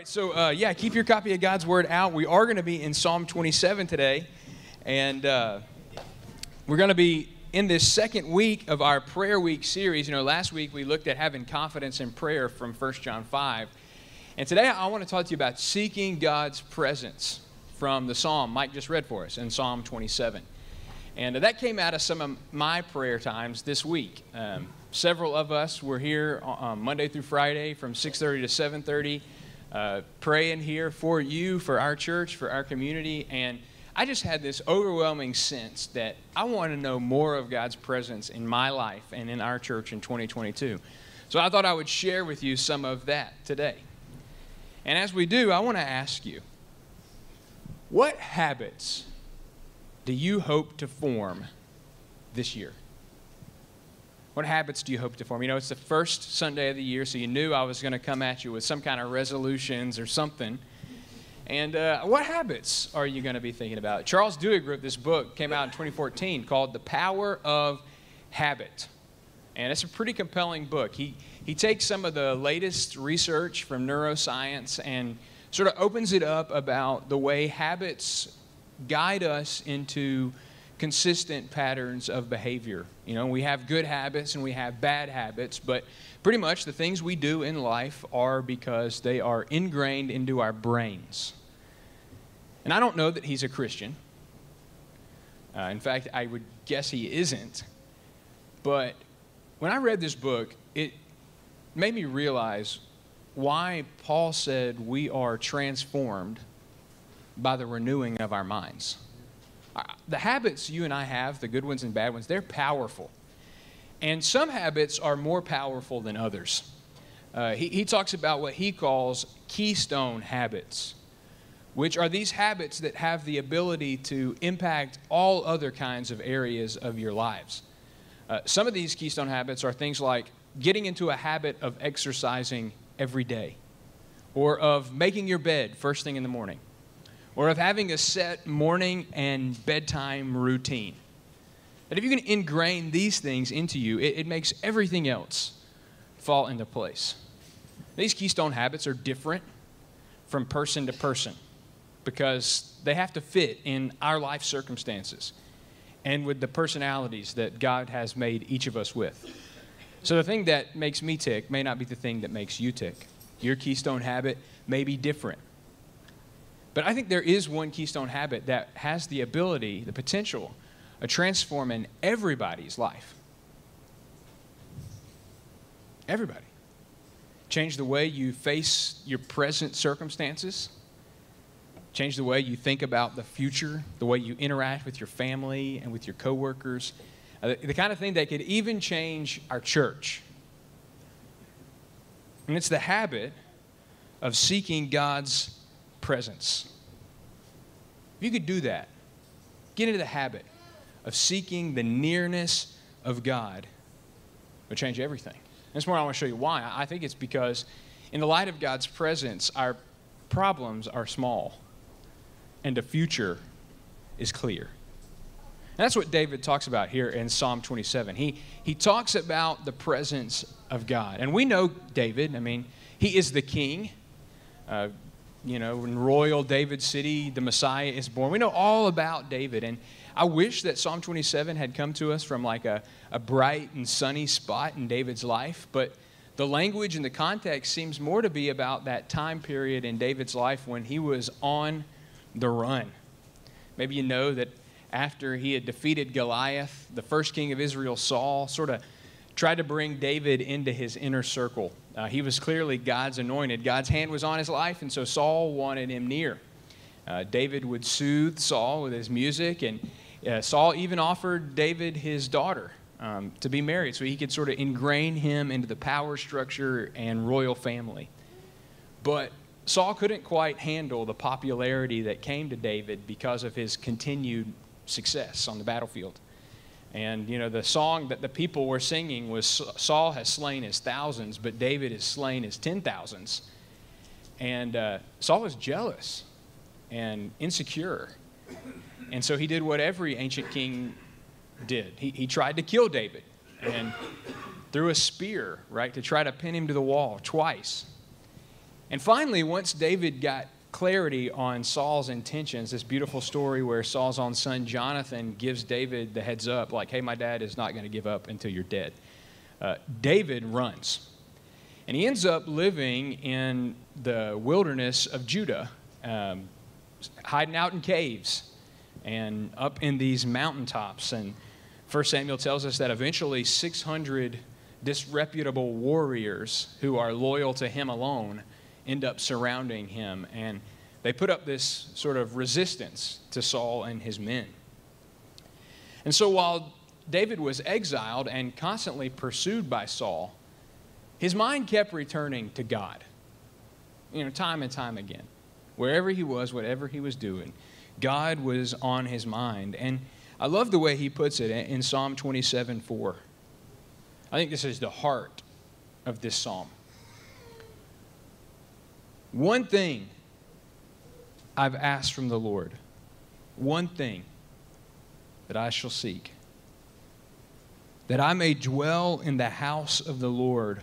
right, so uh, yeah, keep your copy of God's Word out. We are going to be in Psalm 27 today, and uh, we're going to be in this second week of our prayer week series. You know, last week we looked at having confidence in prayer from 1 John 5, and today I want to talk to you about seeking God's presence from the psalm Mike just read for us in Psalm 27. And uh, that came out of some of my prayer times this week. Um, several of us were here on Monday through Friday from 6:30 to 7:30 uh, praying here for you, for our church, for our community. And I just had this overwhelming sense that I want to know more of God's presence in my life and in our church in 2022. So I thought I would share with you some of that today. And as we do, I want to ask you what habits do you hope to form this year? What habits do you hope to form? You know, it's the first Sunday of the year, so you knew I was going to come at you with some kind of resolutions or something. And uh, what habits are you going to be thinking about? Charles Duhigg wrote this book, came out in 2014, called The Power of Habit. And it's a pretty compelling book. He, he takes some of the latest research from neuroscience and sort of opens it up about the way habits guide us into consistent patterns of behavior. You know, we have good habits and we have bad habits, but pretty much the things we do in life are because they are ingrained into our brains. And I don't know that he's a Christian. Uh, in fact, I would guess he isn't. But when I read this book, it made me realize why Paul said we are transformed by the renewing of our minds the habits you and I have, the good ones and bad ones, they're powerful. And some habits are more powerful than others. Uh, he, he talks about what he calls keystone habits, which are these habits that have the ability to impact all other kinds of areas of your lives. Uh, some of these keystone habits are things like getting into a habit of exercising every day, or of making your bed first thing in the morning, or of having a set morning and bedtime routine. That if you can ingrain these things into you, it, it makes everything else fall into place. These keystone habits are different from person to person because they have to fit in our life circumstances and with the personalities that God has made each of us with. So the thing that makes me tick may not be the thing that makes you tick. Your keystone habit may be different. But I think there is one keystone habit that has the ability, the potential of transforming everybody's life. Everybody. Change the way you face your present circumstances. Change the way you think about the future, the way you interact with your family and with your coworkers. Uh, the kind of thing that could even change our church. And it's the habit of seeking God's presence. If you could do that, get into the habit of seeking the nearness of God, it would change everything. This morning I want to show you why. I think it's because in the light of God's presence, our problems are small and the future is clear. And that's what David talks about here in Psalm 27. He, he talks about the presence of God. And we know David, I mean, he is the king. Uh, you know, in royal David city, the Messiah is born. We know all about David. And I wish that Psalm 27 had come to us from like a, a bright and sunny spot in David's life. But the language and the context seems more to be about that time period in David's life when he was on the run. Maybe you know that after he had defeated Goliath, the first king of Israel, Saul, sort of tried to bring David into his inner circle. Uh, he was clearly God's anointed. God's hand was on his life, and so Saul wanted him near. Uh, David would soothe Saul with his music, and uh, Saul even offered David his daughter um, to be married so he could sort of ingrain him into the power structure and royal family. But Saul couldn't quite handle the popularity that came to David because of his continued success on the battlefield. And, you know, the song that the people were singing was Saul has slain his thousands, but David has slain his ten thousands. And uh, Saul was jealous and insecure. And so he did what every ancient king did he, he tried to kill David and threw a spear, right, to try to pin him to the wall twice. And finally, once David got clarity on Saul's intentions, this beautiful story where Saul's own son Jonathan gives David the heads up, like, hey, my dad is not going to give up until you're dead. Uh, David runs. And he ends up living in the wilderness of Judah, um, hiding out in caves and up in these mountaintops. And 1 Samuel tells us that eventually 600 disreputable warriors who are loyal to him alone end up surrounding him. And they put up this sort of resistance to Saul and his men. And so while David was exiled and constantly pursued by Saul, his mind kept returning to God, you know, time and time again. Wherever he was, whatever he was doing, God was on his mind. And I love the way he puts it in Psalm 27 4. I think this is the heart of this psalm. One thing I've asked from the Lord, one thing that I shall seek, that I may dwell in the house of the Lord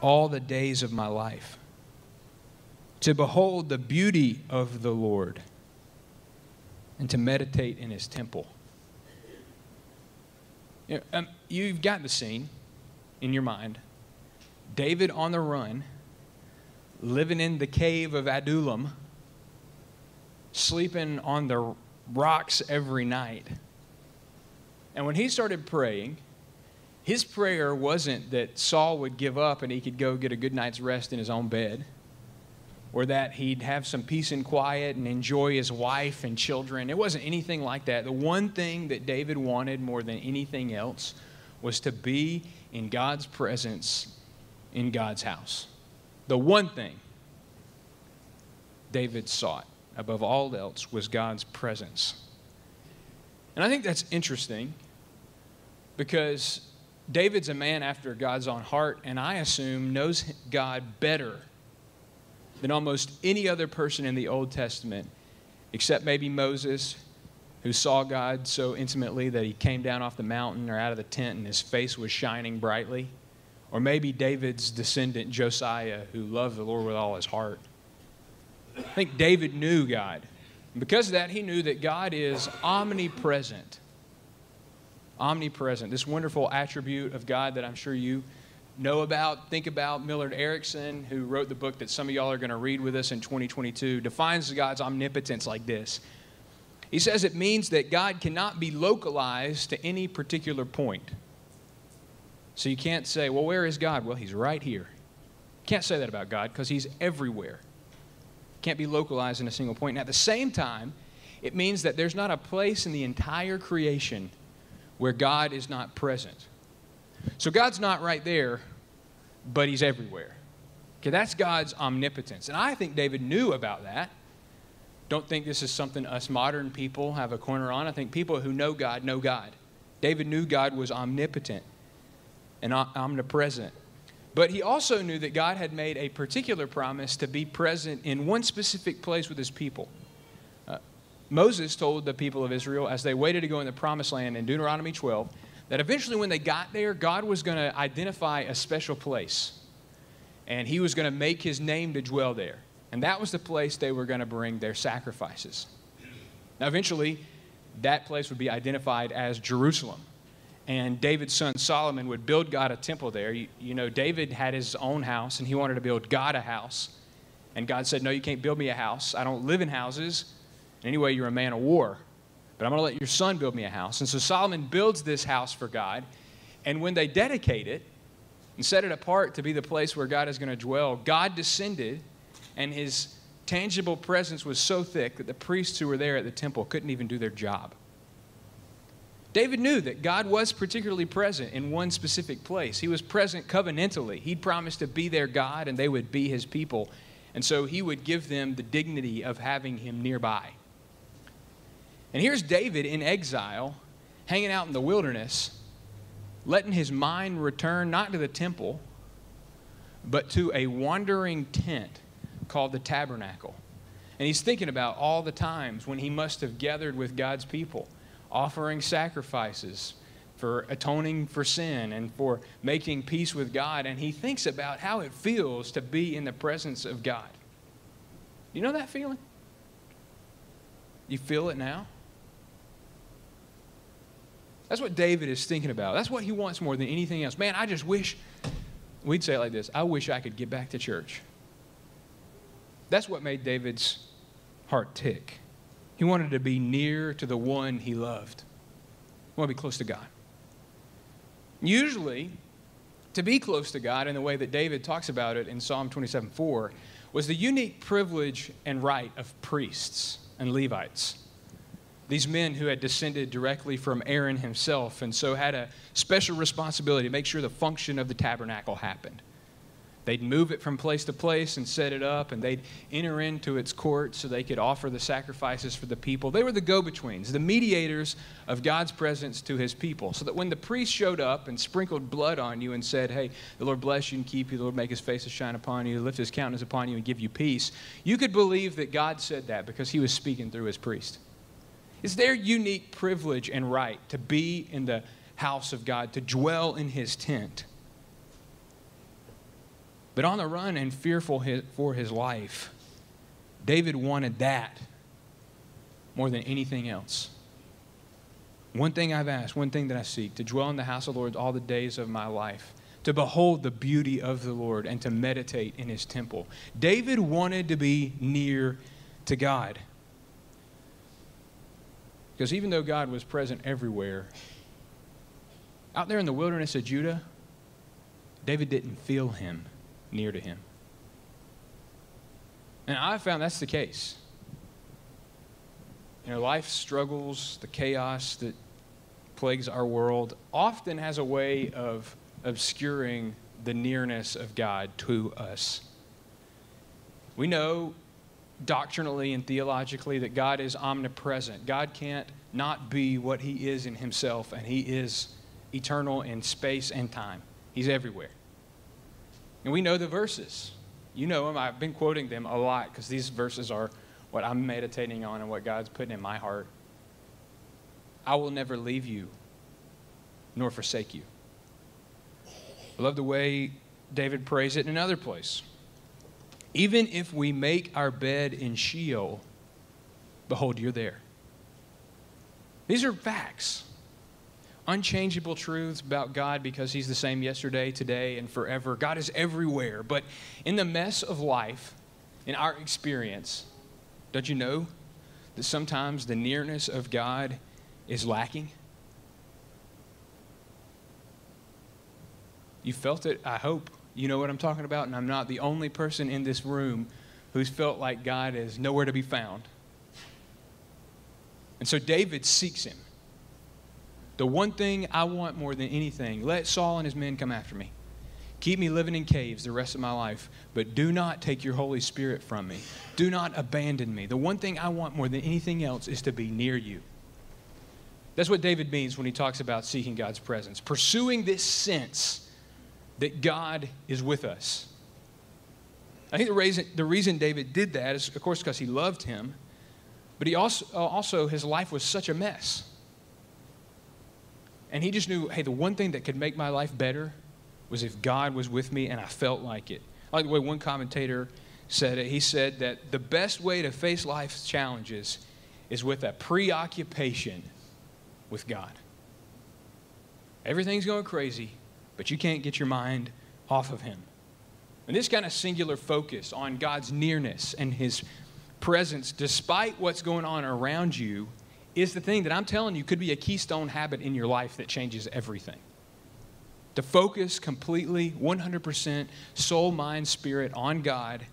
all the days of my life, to behold the beauty of the Lord and to meditate in his temple. You know, um, you've got the scene in your mind. David on the run, living in the cave of Adullam, sleeping on the rocks every night. And when he started praying, his prayer wasn't that Saul would give up and he could go get a good night's rest in his own bed or that he'd have some peace and quiet and enjoy his wife and children. It wasn't anything like that. The one thing that David wanted more than anything else was to be in God's presence in God's house. The one thing David sought above all else was God's presence. And I think that's interesting because David's a man after God's own heart, and I assume knows God better than almost any other person in the Old Testament, except maybe Moses, who saw God so intimately that he came down off the mountain or out of the tent and his face was shining brightly. Or maybe David's descendant, Josiah, who loved the Lord with all his heart. I think David knew God. And because of that, he knew that God is omnipresent. Omnipresent, this wonderful attribute of God that I'm sure you know about, think about. Millard Erickson, who wrote the book that some of y'all are going to read with us in 2022, defines God's omnipotence like this. He says it means that God cannot be localized to any particular point. So you can't say, well, where is God? Well, he's right here. Can't say that about God because he's everywhere. Can't be localized in a single point. And at the same time, it means that there's not a place in the entire creation where God is not present. So God's not right there, but he's everywhere. Okay, that's God's omnipotence. And I think David knew about that. Don't think this is something us modern people have a corner on. I think people who know God know God. David knew God was omnipotent and omnipresent. But he also knew that God had made a particular promise to be present in one specific place with his people. Uh, Moses told the people of Israel as they waited to go in the promised land in Deuteronomy 12 that eventually when they got there, God was going to identify a special place. And he was going to make his name to dwell there. And that was the place they were going to bring their sacrifices. Now, eventually, that place would be identified as Jerusalem. And David's son Solomon would build God a temple there. You, you, know, David had his own house and he wanted to build God a house. And God said, No, you can't build me a house. I don't live in houses. Anyway, you're a man of war but I'm going to let your son build me a house. And so Solomon builds this house for God. And when they dedicate it and set it apart to be the place where God is going to dwell, God descended, and his tangible presence was so thick that the priests who were there at the temple couldn't even do their job. David knew that God was particularly present in one specific place. He was present covenantally. He'd promised to be their God and they would be his people. And so he would give them the dignity of having him nearby. And here's David in exile, hanging out in the wilderness, letting his mind return not to the temple, but to a wandering tent called the tabernacle. And he's thinking about all the times when he must have gathered with God's people, offering sacrifices for atoning for sin and for making peace with God, and he thinks about how it feels to be in the presence of God. You know that feeling? You feel it now? That's what David is thinking about. That's what he wants more than anything else. Man, I just wish, we'd say it like this I wish I could get back to church. That's what made David's heart tick. He wanted to be near to the one he loved. He wanted to be close to God. Usually, to be close to God in the way that David talks about it in Psalm 27 4 was the unique privilege and right of priests and Levites. These men who had descended directly from Aaron himself and so had a special responsibility to make sure the function of the tabernacle happened. They'd move it from place to place and set it up, and they'd enter into its court so they could offer the sacrifices for the people. They were the go betweens, the mediators of God's presence to his people. So that when the priest showed up and sprinkled blood on you and said, Hey, the Lord bless you and keep you, the Lord make his face to shine upon you, lift his countenance upon you, and give you peace, you could believe that God said that because he was speaking through his priest. It's their unique privilege and right to be in the house of God, to dwell in his tent but on the run and fearful for his life, David wanted that more than anything else. One thing I've asked, one thing that I seek, to dwell in the house of the Lord all the days of my life, to behold the beauty of the Lord and to meditate in his temple. David wanted to be near to God. Because even though God was present everywhere, out there in the wilderness of Judah, David didn't feel him near to him. And I found that's the case. You know, life struggles, the chaos that plagues our world often has a way of obscuring the nearness of God to us. We know doctrinally and theologically that God is omnipresent. God can't not be what he is in himself, and he is eternal in space and time. He's everywhere. And we know the verses. You know them. I've been quoting them a lot because these verses are what I'm meditating on and what God's putting in my heart. I will never leave you nor forsake you. I love the way David prays it in another place. Even if we make our bed in Sheol, behold, you're there. These are facts unchangeable truths about God because He's the same yesterday, today, and forever. God is everywhere. But in the mess of life, in our experience, don't you know that sometimes the nearness of God is lacking? You felt it, I hope. You know what I'm talking about, and I'm not the only person in this room who's felt like God is nowhere to be found. And so David seeks him. The one thing I want more than anything, let Saul and his men come after me. Keep me living in caves the rest of my life, but do not take your Holy Spirit from me. Do not abandon me. The one thing I want more than anything else is to be near you. That's what David means when he talks about seeking God's presence, pursuing this sense that God is with us. I think the reason, the reason David did that is, of course, because he loved him, but he also, also, his life was such a mess. And he just knew, hey, the one thing that could make my life better was if God was with me and I felt like it. I like the way one commentator said it. He said that the best way to face life's challenges is with a preoccupation with God. Everything's going crazy, but you can't get your mind off of Him. And this kind of singular focus on God's nearness and His presence, despite what's going on around you, is the thing that I'm telling you could be a keystone habit in your life that changes everything. To focus completely, 100% soul, mind, spirit on God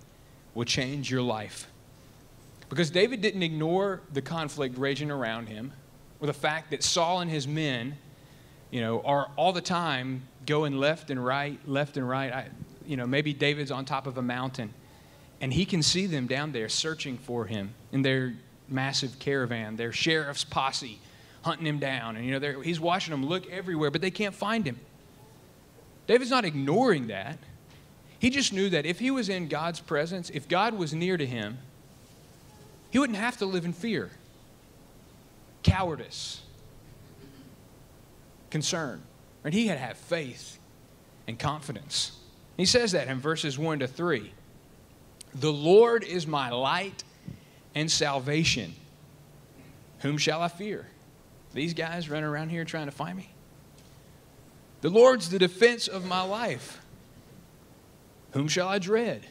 will change your life. Because David didn't ignore the conflict raging around him, or the fact that Saul and his men, you know, are all the time going left and right, left and right. I, you know, maybe David's on top of a mountain, and he can see them down there searching for him, and they're massive caravan, their sheriff's posse hunting him down. And, you know, he's watching them look everywhere, but they can't find him. David's not ignoring that. He just knew that if he was in God's presence, if God was near to him, he wouldn't have to live in fear, cowardice. concern. And He had to have faith and confidence. He says that in verses 1 to 3. The Lord is my light and salvation. Whom shall I fear? These guys running around here trying to find me? The Lord's the defense of my life. Whom shall I dread?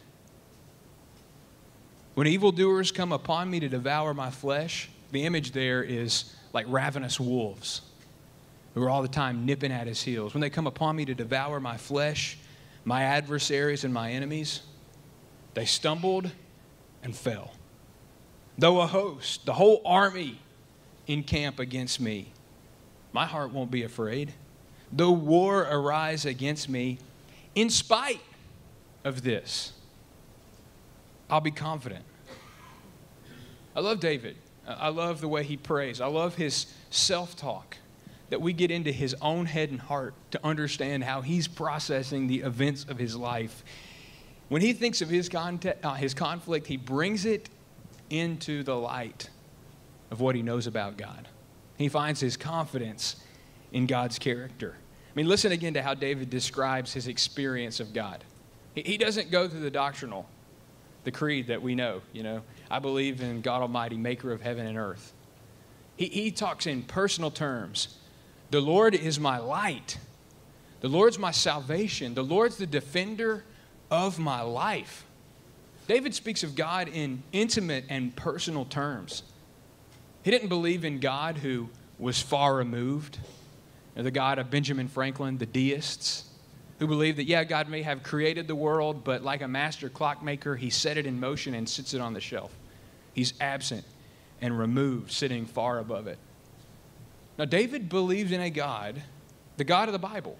When evildoers come upon me to devour my flesh, the image there is like ravenous wolves who are all the time nipping at his heels. When they come upon me to devour my flesh, my adversaries and my enemies, they stumbled and fell. Though a host, the whole army, encamp against me, my heart won't be afraid. Though war arise against me, in spite of this, I'll be confident. I love David. I love the way he prays. I love his self talk that we get into his own head and heart to understand how he's processing the events of his life. When he thinks of his, contact, uh, his conflict, he brings it into the light of what he knows about God. He finds his confidence in God's character. I mean, listen again to how David describes his experience of God. He doesn't go through the doctrinal, the creed that we know, you know. I believe in God Almighty, maker of heaven and earth. He, he talks in personal terms. The Lord is my light. The Lord's my salvation. The Lord's the defender of my life. David speaks of God in intimate and personal terms. He didn't believe in God who was far removed, the God of Benjamin Franklin, the deists, who believed that, yeah, God may have created the world, but like a master clockmaker, he set it in motion and sits it on the shelf. He's absent and removed, sitting far above it. Now, David believed in a God, the God of the Bible,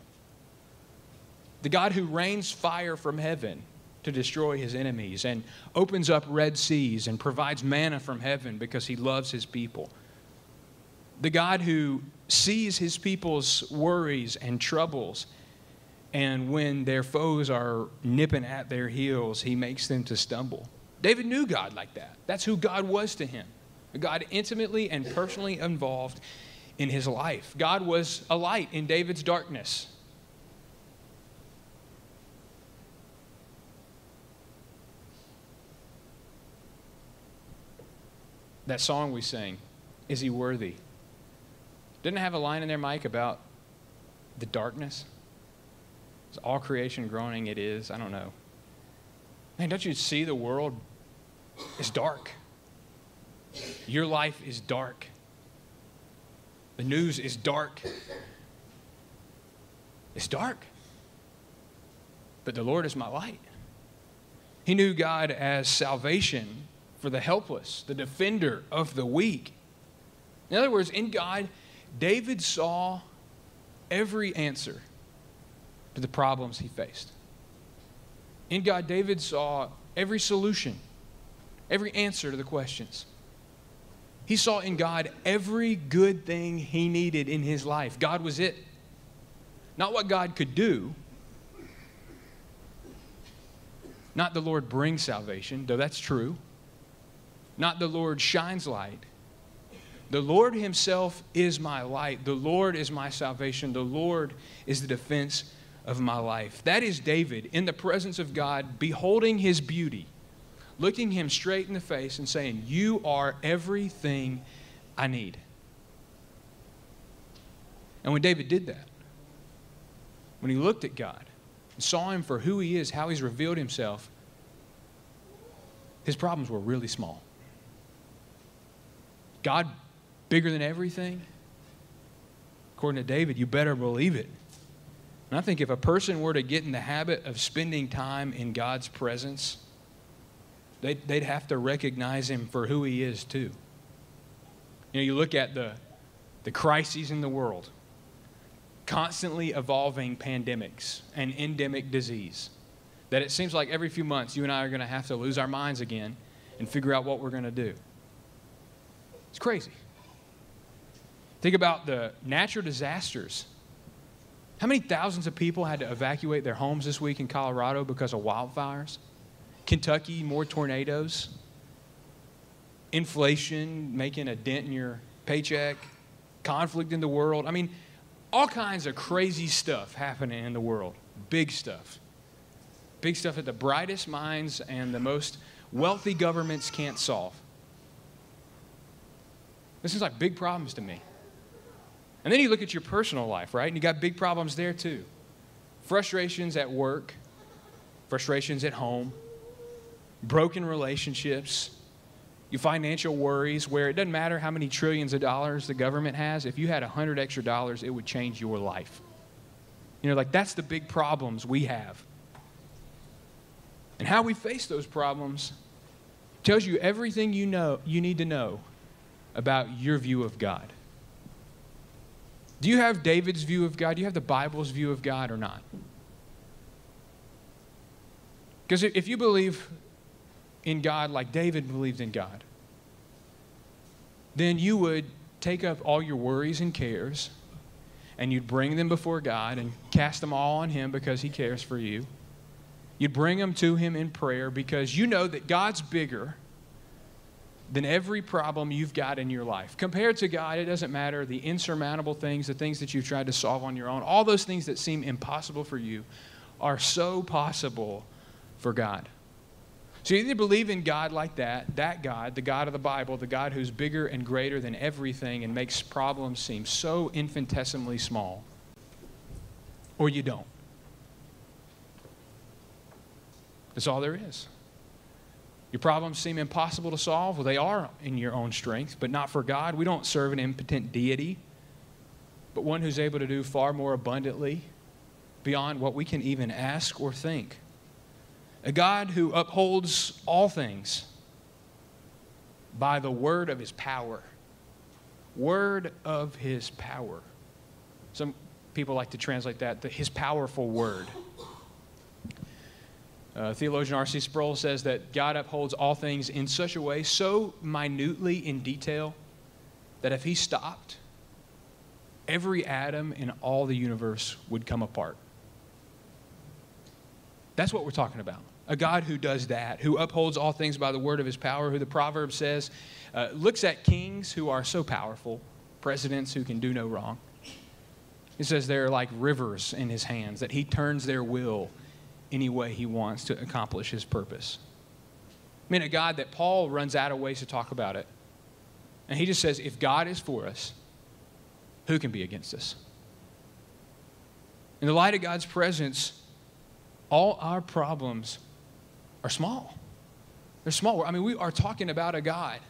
the God who rains fire from heaven to destroy his enemies and opens up red seas and provides manna from heaven because he loves his people. The God who sees his people's worries and troubles, and when their foes are nipping at their heels, he makes them to stumble. David knew God like that. That's who God was to him. God intimately and personally involved in his life. God was a light in David's darkness. That song we sang, Is He Worthy? Didn't have a line in there, Mike, about the darkness? Is all creation groaning? It is. I don't know. Man, don't you see the world is dark? Your life is dark. The news is dark. It's dark. But the Lord is my light. He knew God as salvation for the helpless, the defender of the weak. In other words, in God, David saw every answer to the problems he faced. In God, David saw every solution, every answer to the questions. He saw in God every good thing he needed in his life. God was it. Not what God could do, not the Lord brings salvation, though that's true not the Lord shines light. The Lord Himself is my light. The Lord is my salvation. The Lord is the defense of my life. That is David in the presence of God, beholding His beauty, looking Him straight in the face and saying, You are everything I need. And when David did that, when he looked at God and saw Him for who He is, how He's revealed Himself, his problems were really small. God bigger than everything? According to David, you better believe it. And I think if a person were to get in the habit of spending time in God's presence, they'd, they'd have to recognize Him for who He is, too. You know, you look at the, the crises in the world, constantly evolving pandemics and endemic disease, that it seems like every few months you and I are going to have to lose our minds again and figure out what we're going to do. It's crazy. Think about the natural disasters. How many thousands of people had to evacuate their homes this week in Colorado because of wildfires? Kentucky, more tornadoes. Inflation making a dent in your paycheck. Conflict in the world. I mean, all kinds of crazy stuff happening in the world. Big stuff. Big stuff that the brightest minds and the most wealthy governments can't solve. This is like big problems to me. And then you look at your personal life, right? And you got big problems there too. Frustrations at work, frustrations at home, broken relationships, your financial worries, where it doesn't matter how many trillions of dollars the government has, if you had a hundred extra dollars, it would change your life. You know, like that's the big problems we have. And how we face those problems tells you everything you know you need to know about your view of God. Do you have David's view of God? Do you have the Bible's view of God or not? Because if you believe in God like David believed in God, then you would take up all your worries and cares and you'd bring them before God and cast them all on Him because He cares for you. You'd bring them to Him in prayer because you know that God's bigger than every problem you've got in your life. Compared to God, it doesn't matter the insurmountable things, the things that you've tried to solve on your own, all those things that seem impossible for you are so possible for God. So you either believe in God like that, that God, the God of the Bible, the God who's bigger and greater than everything and makes problems seem so infinitesimally small, or you don't. That's all there is. Your problems seem impossible to solve. Well, they are in your own strength, but not for God. We don't serve an impotent deity, but one who's able to do far more abundantly beyond what we can even ask or think a God who upholds all things by the word of his power. Word of his power. Some people like to translate that, the, his powerful word. Uh, theologian R.C. Sproul says that God upholds all things in such a way, so minutely in detail, that if he stopped, every atom in all the universe would come apart. That's what we're talking about a God who does that, who upholds all things by the word of his power, who the proverb says uh, looks at kings who are so powerful, presidents who can do no wrong. He says they're like rivers in his hands, that he turns their will any way he wants to accomplish his purpose. I mean, a God that Paul runs out of ways to talk about it. And he just says, if God is for us, who can be against us? In the light of God's presence, all our problems are small. They're small. I mean, we are talking about a God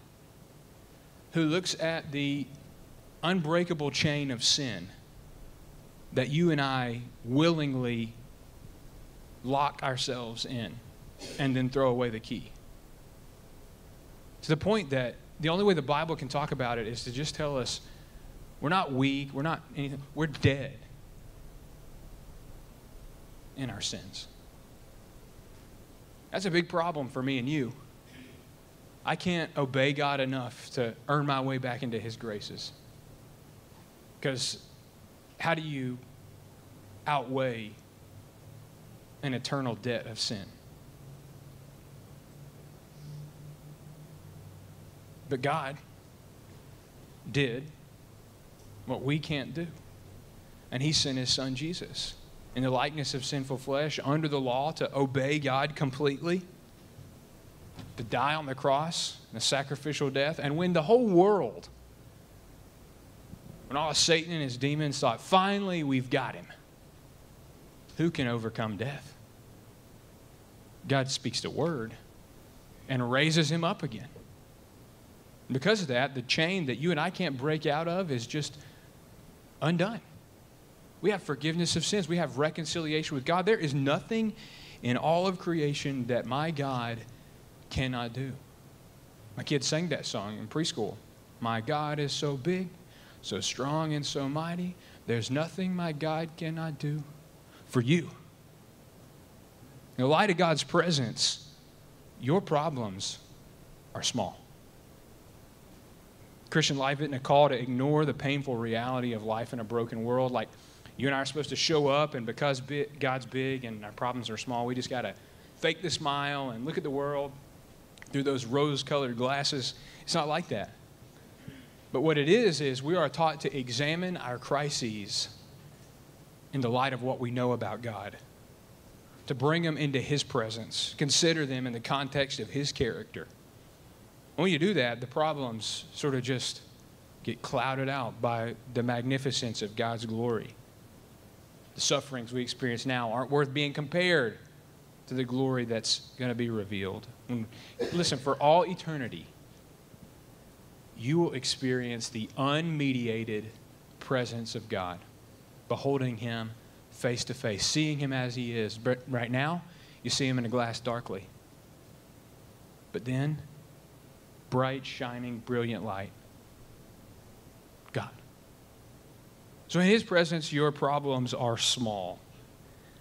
who looks at the unbreakable chain of sin that you and I willingly lock ourselves in and then throw away the key. To the point that the only way the Bible can talk about it is to just tell us we're not weak, we're not anything, we're dead in our sins. That's a big problem for me and you. I can't obey God enough to earn my way back into His graces. Because how do you outweigh an eternal debt of sin? But God did what we can't do. And He sent His Son Jesus in the likeness of sinful flesh under the law to obey God completely, to die on the cross in a sacrificial death. And when the whole world, when all Satan and his demons thought, finally we've got him, who can overcome death? God speaks the word and raises him up again. And because of that, the chain that you and I can't break out of is just undone. We have forgiveness of sins. We have reconciliation with God. There is nothing in all of creation that my God cannot do. My kids sang that song in preschool. My God is so big, so strong, and so mighty. There's nothing my God cannot do for you. In the light of God's presence, your problems are small. Christian life isn't a call to ignore the painful reality of life in a broken world. Like, you and I are supposed to show up, and because God's big and our problems are small, we just got to fake the smile and look at the world through those rose colored glasses. It's not like that. But what it is, is we are taught to examine our crises in the light of what we know about God, to bring them into His presence, consider them in the context of His character. When you do that, the problems sort of just get clouded out by the magnificence of God's glory. The sufferings we experience now aren't worth being compared to the glory that's going to be revealed. And listen, for all eternity, you will experience the unmediated presence of God, beholding Him face to face, seeing Him as He is. But right now, you see Him in a glass darkly. But then, bright, shining, brilliant light God. So in His presence, your problems are small.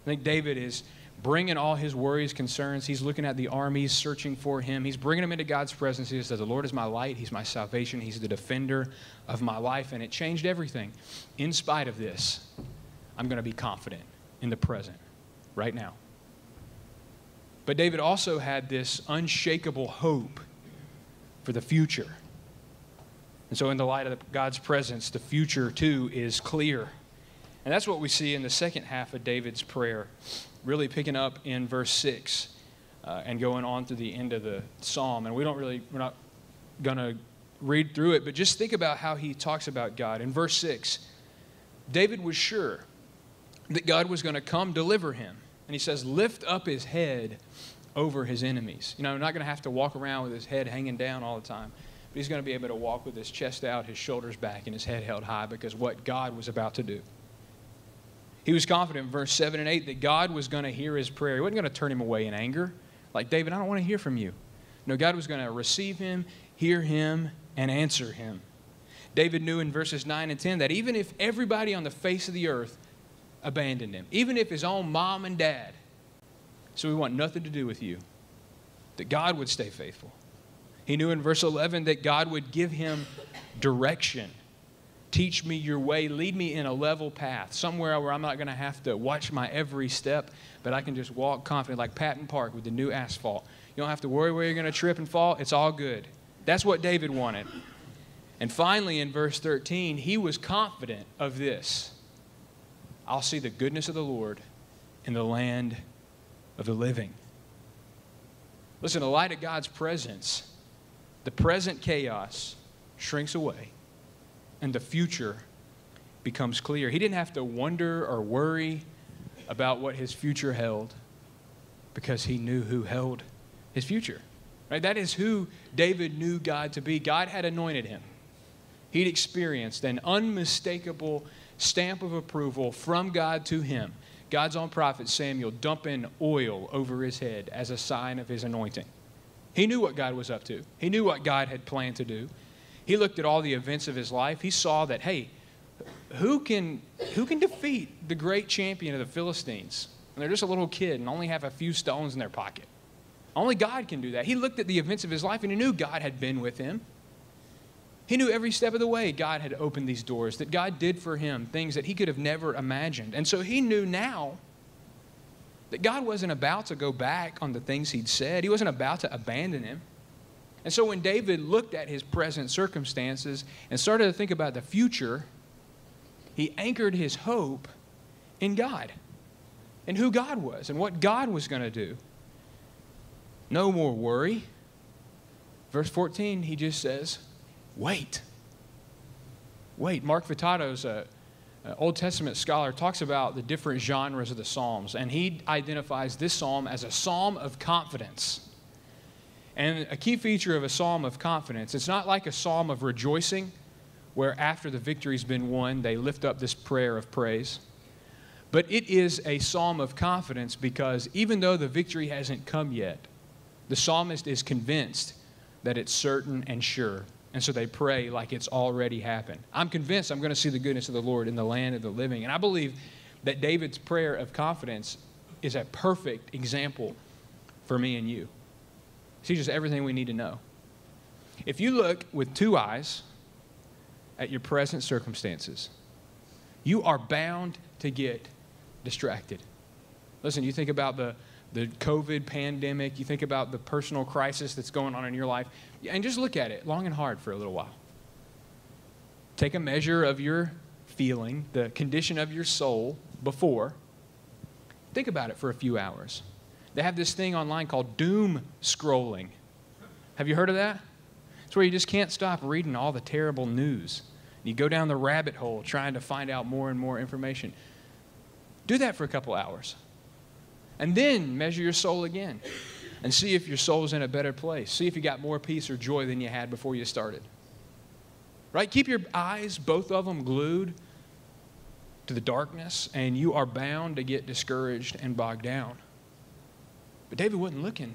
I think David is bringing all his worries, concerns. He's looking at the armies searching for him. He's bringing them into God's presence. He says, The Lord is my light. He's my salvation. He's the defender of my life. And it changed everything. In spite of this, I'm going to be confident in the present right now. But David also had this unshakable hope for the future. And so, in the light of God's presence, the future too is clear. And that's what we see in the second half of David's prayer, really picking up in verse 6 uh, and going on to the end of the psalm. And we don't really, we're not going to read through it, but just think about how he talks about God. In verse 6, David was sure that God was going to come deliver him. And he says, Lift up his head over his enemies. You know, not going to have to walk around with his head hanging down all the time but he's going to be able to walk with his chest out, his shoulders back, and his head held high because what God was about to do. He was confident in verse 7 and 8 that God was going to hear his prayer. He wasn't going to turn him away in anger. Like, David, I don't want to hear from you. No, God was going to receive him, hear him, and answer him. David knew in verses 9 and 10 that even if everybody on the face of the earth abandoned him, even if his own mom and dad, so we want nothing to do with you, that God would stay faithful. He knew in verse 11 that God would give him direction. Teach me your way. Lead me in a level path, somewhere where I'm not going to have to watch my every step, but I can just walk confident, like Patton Park with the new asphalt. You don't have to worry where you're going to trip and fall. It's all good. That's what David wanted. And finally, in verse 13, he was confident of this I'll see the goodness of the Lord in the land of the living. Listen, the light of God's presence the present chaos shrinks away and the future becomes clear. He didn't have to wonder or worry about what his future held because he knew who held his future. Right? That is who David knew God to be. God had anointed him. He'd experienced an unmistakable stamp of approval from God to him. God's own prophet Samuel dumping oil over his head as a sign of his anointing. He knew what God was up to, he knew what God had planned to do. He looked at all the events of his life. He saw that, hey, who can, who can defeat the great champion of the Philistines? And they're just a little kid and only have a few stones in their pocket. Only God can do that. He looked at the events of his life and he knew God had been with him. He knew every step of the way God had opened these doors, that God did for him things that he could have never imagined. And so he knew now that God wasn't about to go back on the things he'd said, he wasn't about to abandon him. And so when David looked at his present circumstances and started to think about the future, he anchored his hope in God and who God was and what God was going to do. No more worry. Verse 14, he just says, wait. Wait. Mark Futato's a uh, Old Testament scholar talks about the different genres of the Psalms, and he identifies this psalm as a psalm of confidence. And a key feature of a psalm of confidence, it's not like a psalm of rejoicing, where after the victory's been won, they lift up this prayer of praise. But it is a psalm of confidence because even though the victory hasn't come yet, the psalmist is convinced that it's certain and sure and so they pray like it's already happened. I'm convinced I'm going to see the goodness of the Lord in the land of the living. And I believe that David's prayer of confidence is a perfect example for me and you. See just everything we need to know. If you look with two eyes at your present circumstances, you are bound to get distracted. Listen, you think about the the COVID pandemic, you think about the personal crisis that's going on in your life, and just look at it long and hard for a little while. Take a measure of your feeling, the condition of your soul, before, think about it for a few hours. They have this thing online called doom scrolling. Have you heard of that? It's where you just can't stop reading all the terrible news. You go down the rabbit hole trying to find out more and more information. Do that for a couple hours. And then measure your soul again and see if your soul's in a better place. See if you got more peace or joy than you had before you started. Right? Keep your eyes, both of them, glued to the darkness, and you are bound to get discouraged and bogged down. But David wasn't looking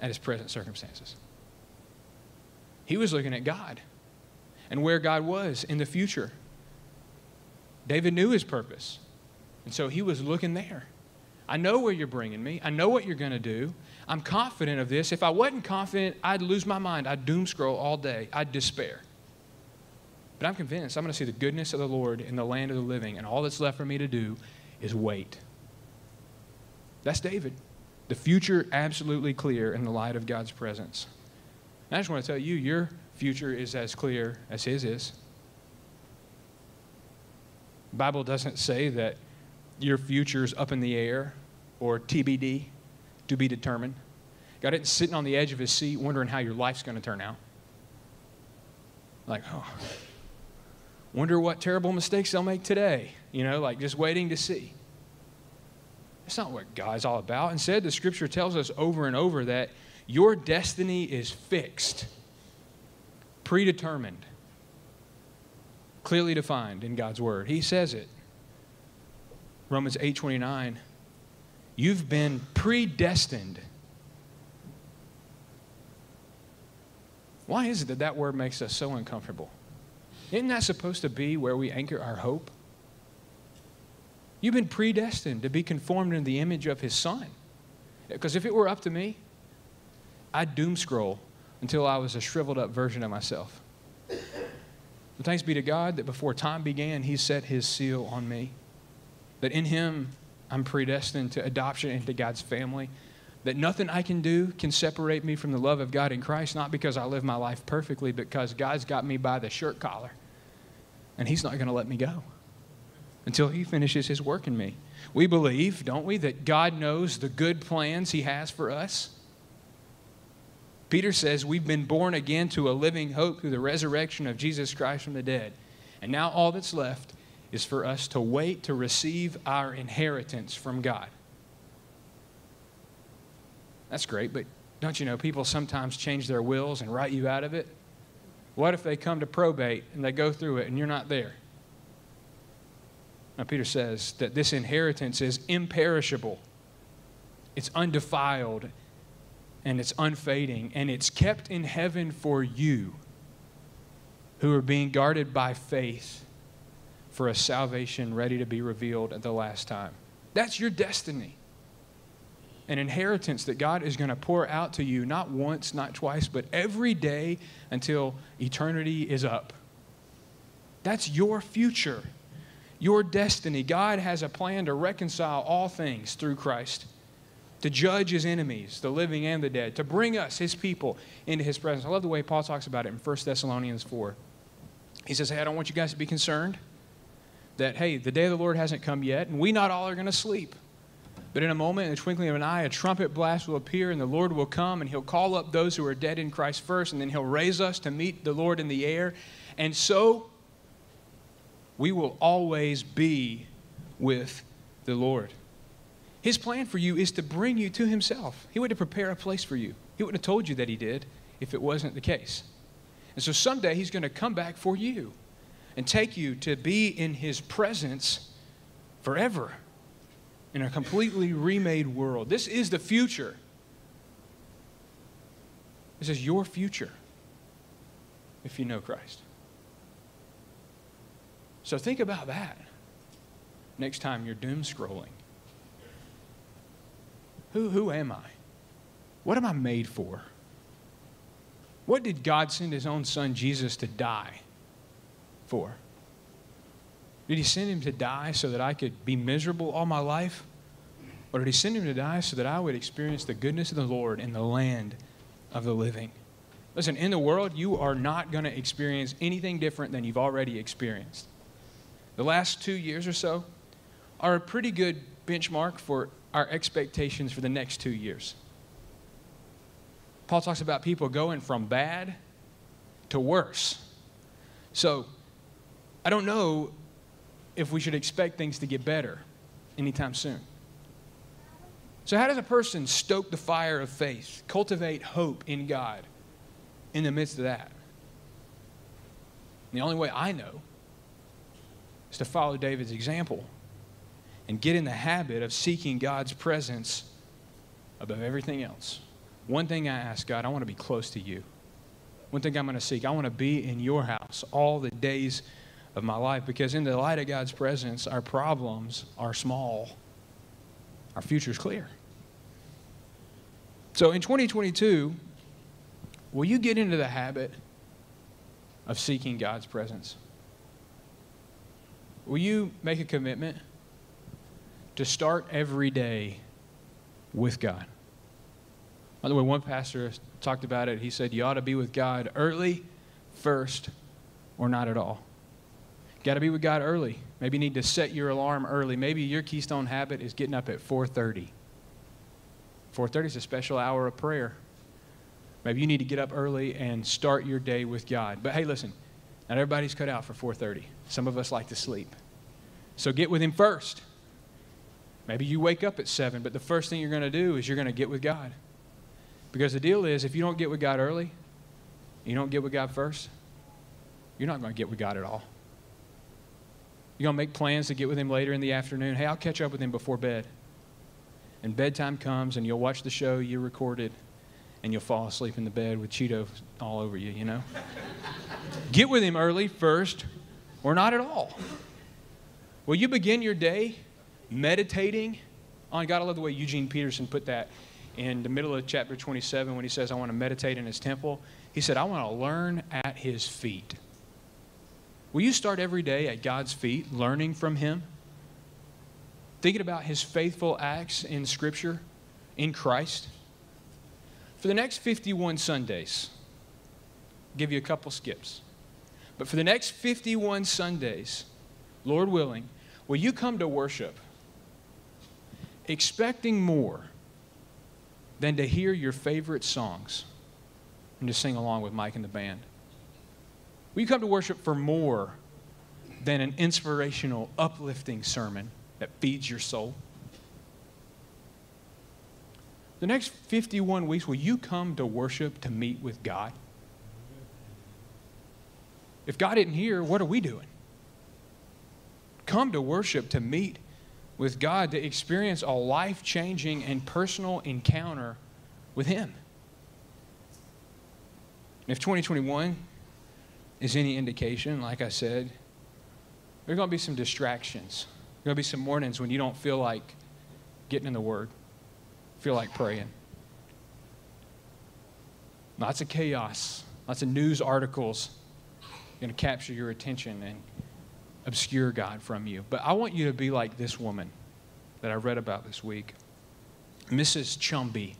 at his present circumstances. He was looking at God and where God was in the future. David knew his purpose, and so he was looking there. I know where you're bringing me. I know what you're going to do. I'm confident of this. If I wasn't confident, I'd lose my mind. I'd doom scroll all day. I'd despair. But I'm convinced I'm going to see the goodness of the Lord in the land of the living, and all that's left for me to do is wait. That's David. The future absolutely clear in the light of God's presence. And I just want to tell you, your future is as clear as his is. The Bible doesn't say that your future's up in the air or TBD, to be determined. God isn't sitting on the edge of his seat wondering how your life's going to turn out. Like, oh, wonder what terrible mistakes they'll make today. You know, like just waiting to see. That's not what God's all about. Instead, the scripture tells us over and over that your destiny is fixed, predetermined, clearly defined in God's word. He says it. Romans 8:29, you've been predestined. Why is it that that word makes us so uncomfortable? Isn't that supposed to be where we anchor our hope? You've been predestined to be conformed into the image of his son. Because if it were up to me, I'd doom scroll until I was a shriveled up version of myself. But thanks be to God that before time began, he set his seal on me that in Him I'm predestined to adoption into God's family, that nothing I can do can separate me from the love of God in Christ, not because I live my life perfectly, but because God's got me by the shirt collar, and He's not going to let me go until He finishes His work in me. We believe, don't we, that God knows the good plans He has for us. Peter says we've been born again to a living hope through the resurrection of Jesus Christ from the dead. And now all that's left is for us to wait to receive our inheritance from God. That's great, but don't you know people sometimes change their wills and write you out of it? What if they come to probate and they go through it and you're not there? Now, Peter says that this inheritance is imperishable, it's undefiled, and it's unfading, and it's kept in heaven for you who are being guarded by faith for a salvation ready to be revealed at the last time. That's your destiny. An inheritance that God is going to pour out to you, not once, not twice, but every day until eternity is up. That's your future, your destiny. God has a plan to reconcile all things through Christ, to judge his enemies, the living and the dead, to bring us, his people, into his presence. I love the way Paul talks about it in 1 Thessalonians 4. He says, Hey, I don't want you guys to be concerned that, hey, the day of the Lord hasn't come yet, and we not all are going to sleep. But in a moment, in the twinkling of an eye, a trumpet blast will appear, and the Lord will come, and he'll call up those who are dead in Christ first, and then he'll raise us to meet the Lord in the air. And so we will always be with the Lord. His plan for you is to bring you to himself. He would have prepared a place for you. He wouldn't have told you that he did if it wasn't the case. And so someday he's going to come back for you and take you to be in His presence forever in a completely remade world. This is the future. This is your future if you know Christ. So think about that next time you're doom scrolling. Who, who am I? What am I made for? What did God send His own Son Jesus to die? For? Did he send him to die so that I could be miserable all my life? Or did he send him to die so that I would experience the goodness of the Lord in the land of the living? Listen, in the world, you are not going to experience anything different than you've already experienced. The last two years or so are a pretty good benchmark for our expectations for the next two years. Paul talks about people going from bad to worse. So, I don't know if we should expect things to get better anytime soon. So, how does a person stoke the fire of faith, cultivate hope in God in the midst of that? the only way I know is to follow David's example and get in the habit of seeking God's presence above everything else. One thing I ask God, I want to be close to you. One thing I'm going to seek, I want to be in your house all the days of my life because in the light of God's presence, our problems are small, our future is clear. So in 2022, will you get into the habit of seeking God's presence? Will you make a commitment to start every day with God? By the way, one pastor talked about it. He said, You ought to be with God early, first, or not at all. Got to be with God early. Maybe you need to set your alarm early. Maybe your keystone habit is getting up at 4:30. 4:30 is a special hour of prayer. Maybe you need to get up early and start your day with God. But hey, listen, not everybody's cut out for 4:30. Some of us like to sleep. So get with him first. Maybe you wake up at 7, but the first thing you're going to do is you're going to get with God. Because the deal is if you don't get with God early, you don't get with God first, you're not going to get with God at all. You're going to make plans to get with him later in the afternoon. Hey, I'll catch up with him before bed and bedtime comes and you'll watch the show you recorded and you'll fall asleep in the bed with Cheetos all over you, you know? Get with him early first or not at all. Will you begin your day meditating oh, on God? I love the way Eugene Peterson put that in the middle of chapter 27 when he says, I want to meditate in his temple. He said, I want to learn at his feet. Will you start every day at God's feet, learning from him? thinking about his faithful acts in Scripture, in Christ. For the next 51 Sundays, I'll give you a couple skips. But for the next 51 Sundays, Lord willing, will you come to worship expecting more than to hear your favorite songs and to sing along with Mike and the band? You come to worship for more than an inspirational, uplifting sermon? that feeds your soul? The next 51 weeks, will you come to worship to meet with God? If God isn't here, what are we doing? Come to worship to meet with God, to experience a life changing and personal encounter with Him. If 2021 is any indication, like I said, there are going to be some distractions. There are going to be some mornings when you don't feel like getting in the Word, feel like praying. Lots of chaos, lots of news articles going to capture your attention and obscure God from you. But I want you to be like this woman that I read about this week, Mrs. Chumbi.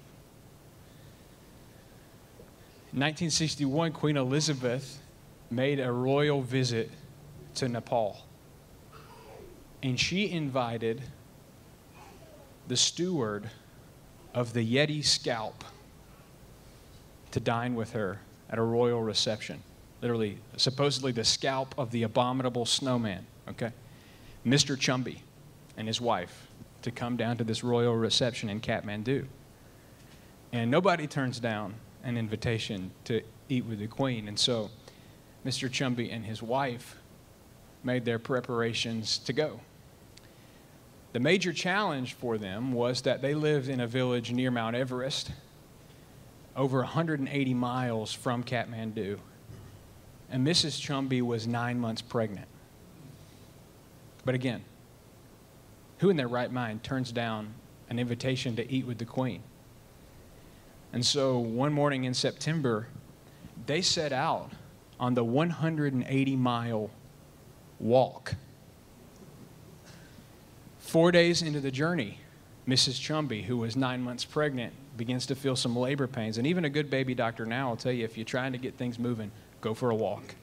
1961, Queen Elizabeth made a royal visit to Nepal and she invited the steward of the Yeti scalp to dine with her at a royal reception. Literally, supposedly the scalp of the abominable snowman, okay? Mr. Chumbi and his wife to come down to this royal reception in Kathmandu. And nobody turns down an invitation to eat with the queen. And so Mr. Chumbi and his wife made their preparations to go. The major challenge for them was that they lived in a village near Mount Everest, over 180 miles from Kathmandu. And Mrs. Chumbi was nine months pregnant. But again, who in their right mind turns down an invitation to eat with the Queen? And so one morning in September, they set out on the 180 mile walk Four days into the journey, Mrs. Chumbi, who was nine months pregnant, begins to feel some labor pains. And even a good baby doctor now will tell you if you're trying to get things moving, go for a walk.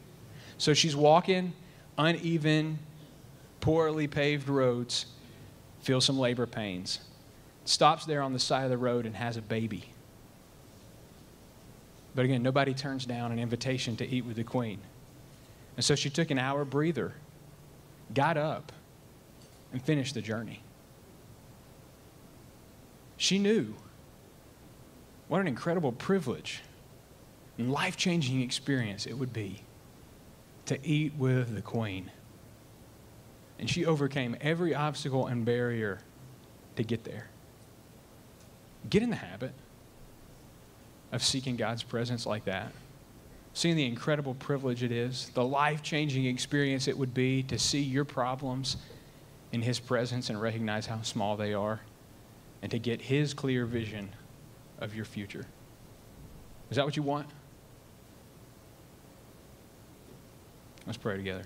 So she's walking uneven, poorly paved roads feels some labor pains, stops there on the side of the road and has a baby. But again, nobody turns down an invitation to eat with the queen. And so she took an hour breather, got up, and finished the journey. She knew what an incredible privilege and life changing experience it would be to eat with the queen. And she overcame every obstacle and barrier to get there. Get in the habit of seeking God's presence like that. Seeing the incredible privilege it is, the life changing experience it would be to see your problems in His presence and recognize how small they are, and to get His clear vision of your future. Is that what you want? Let's pray together.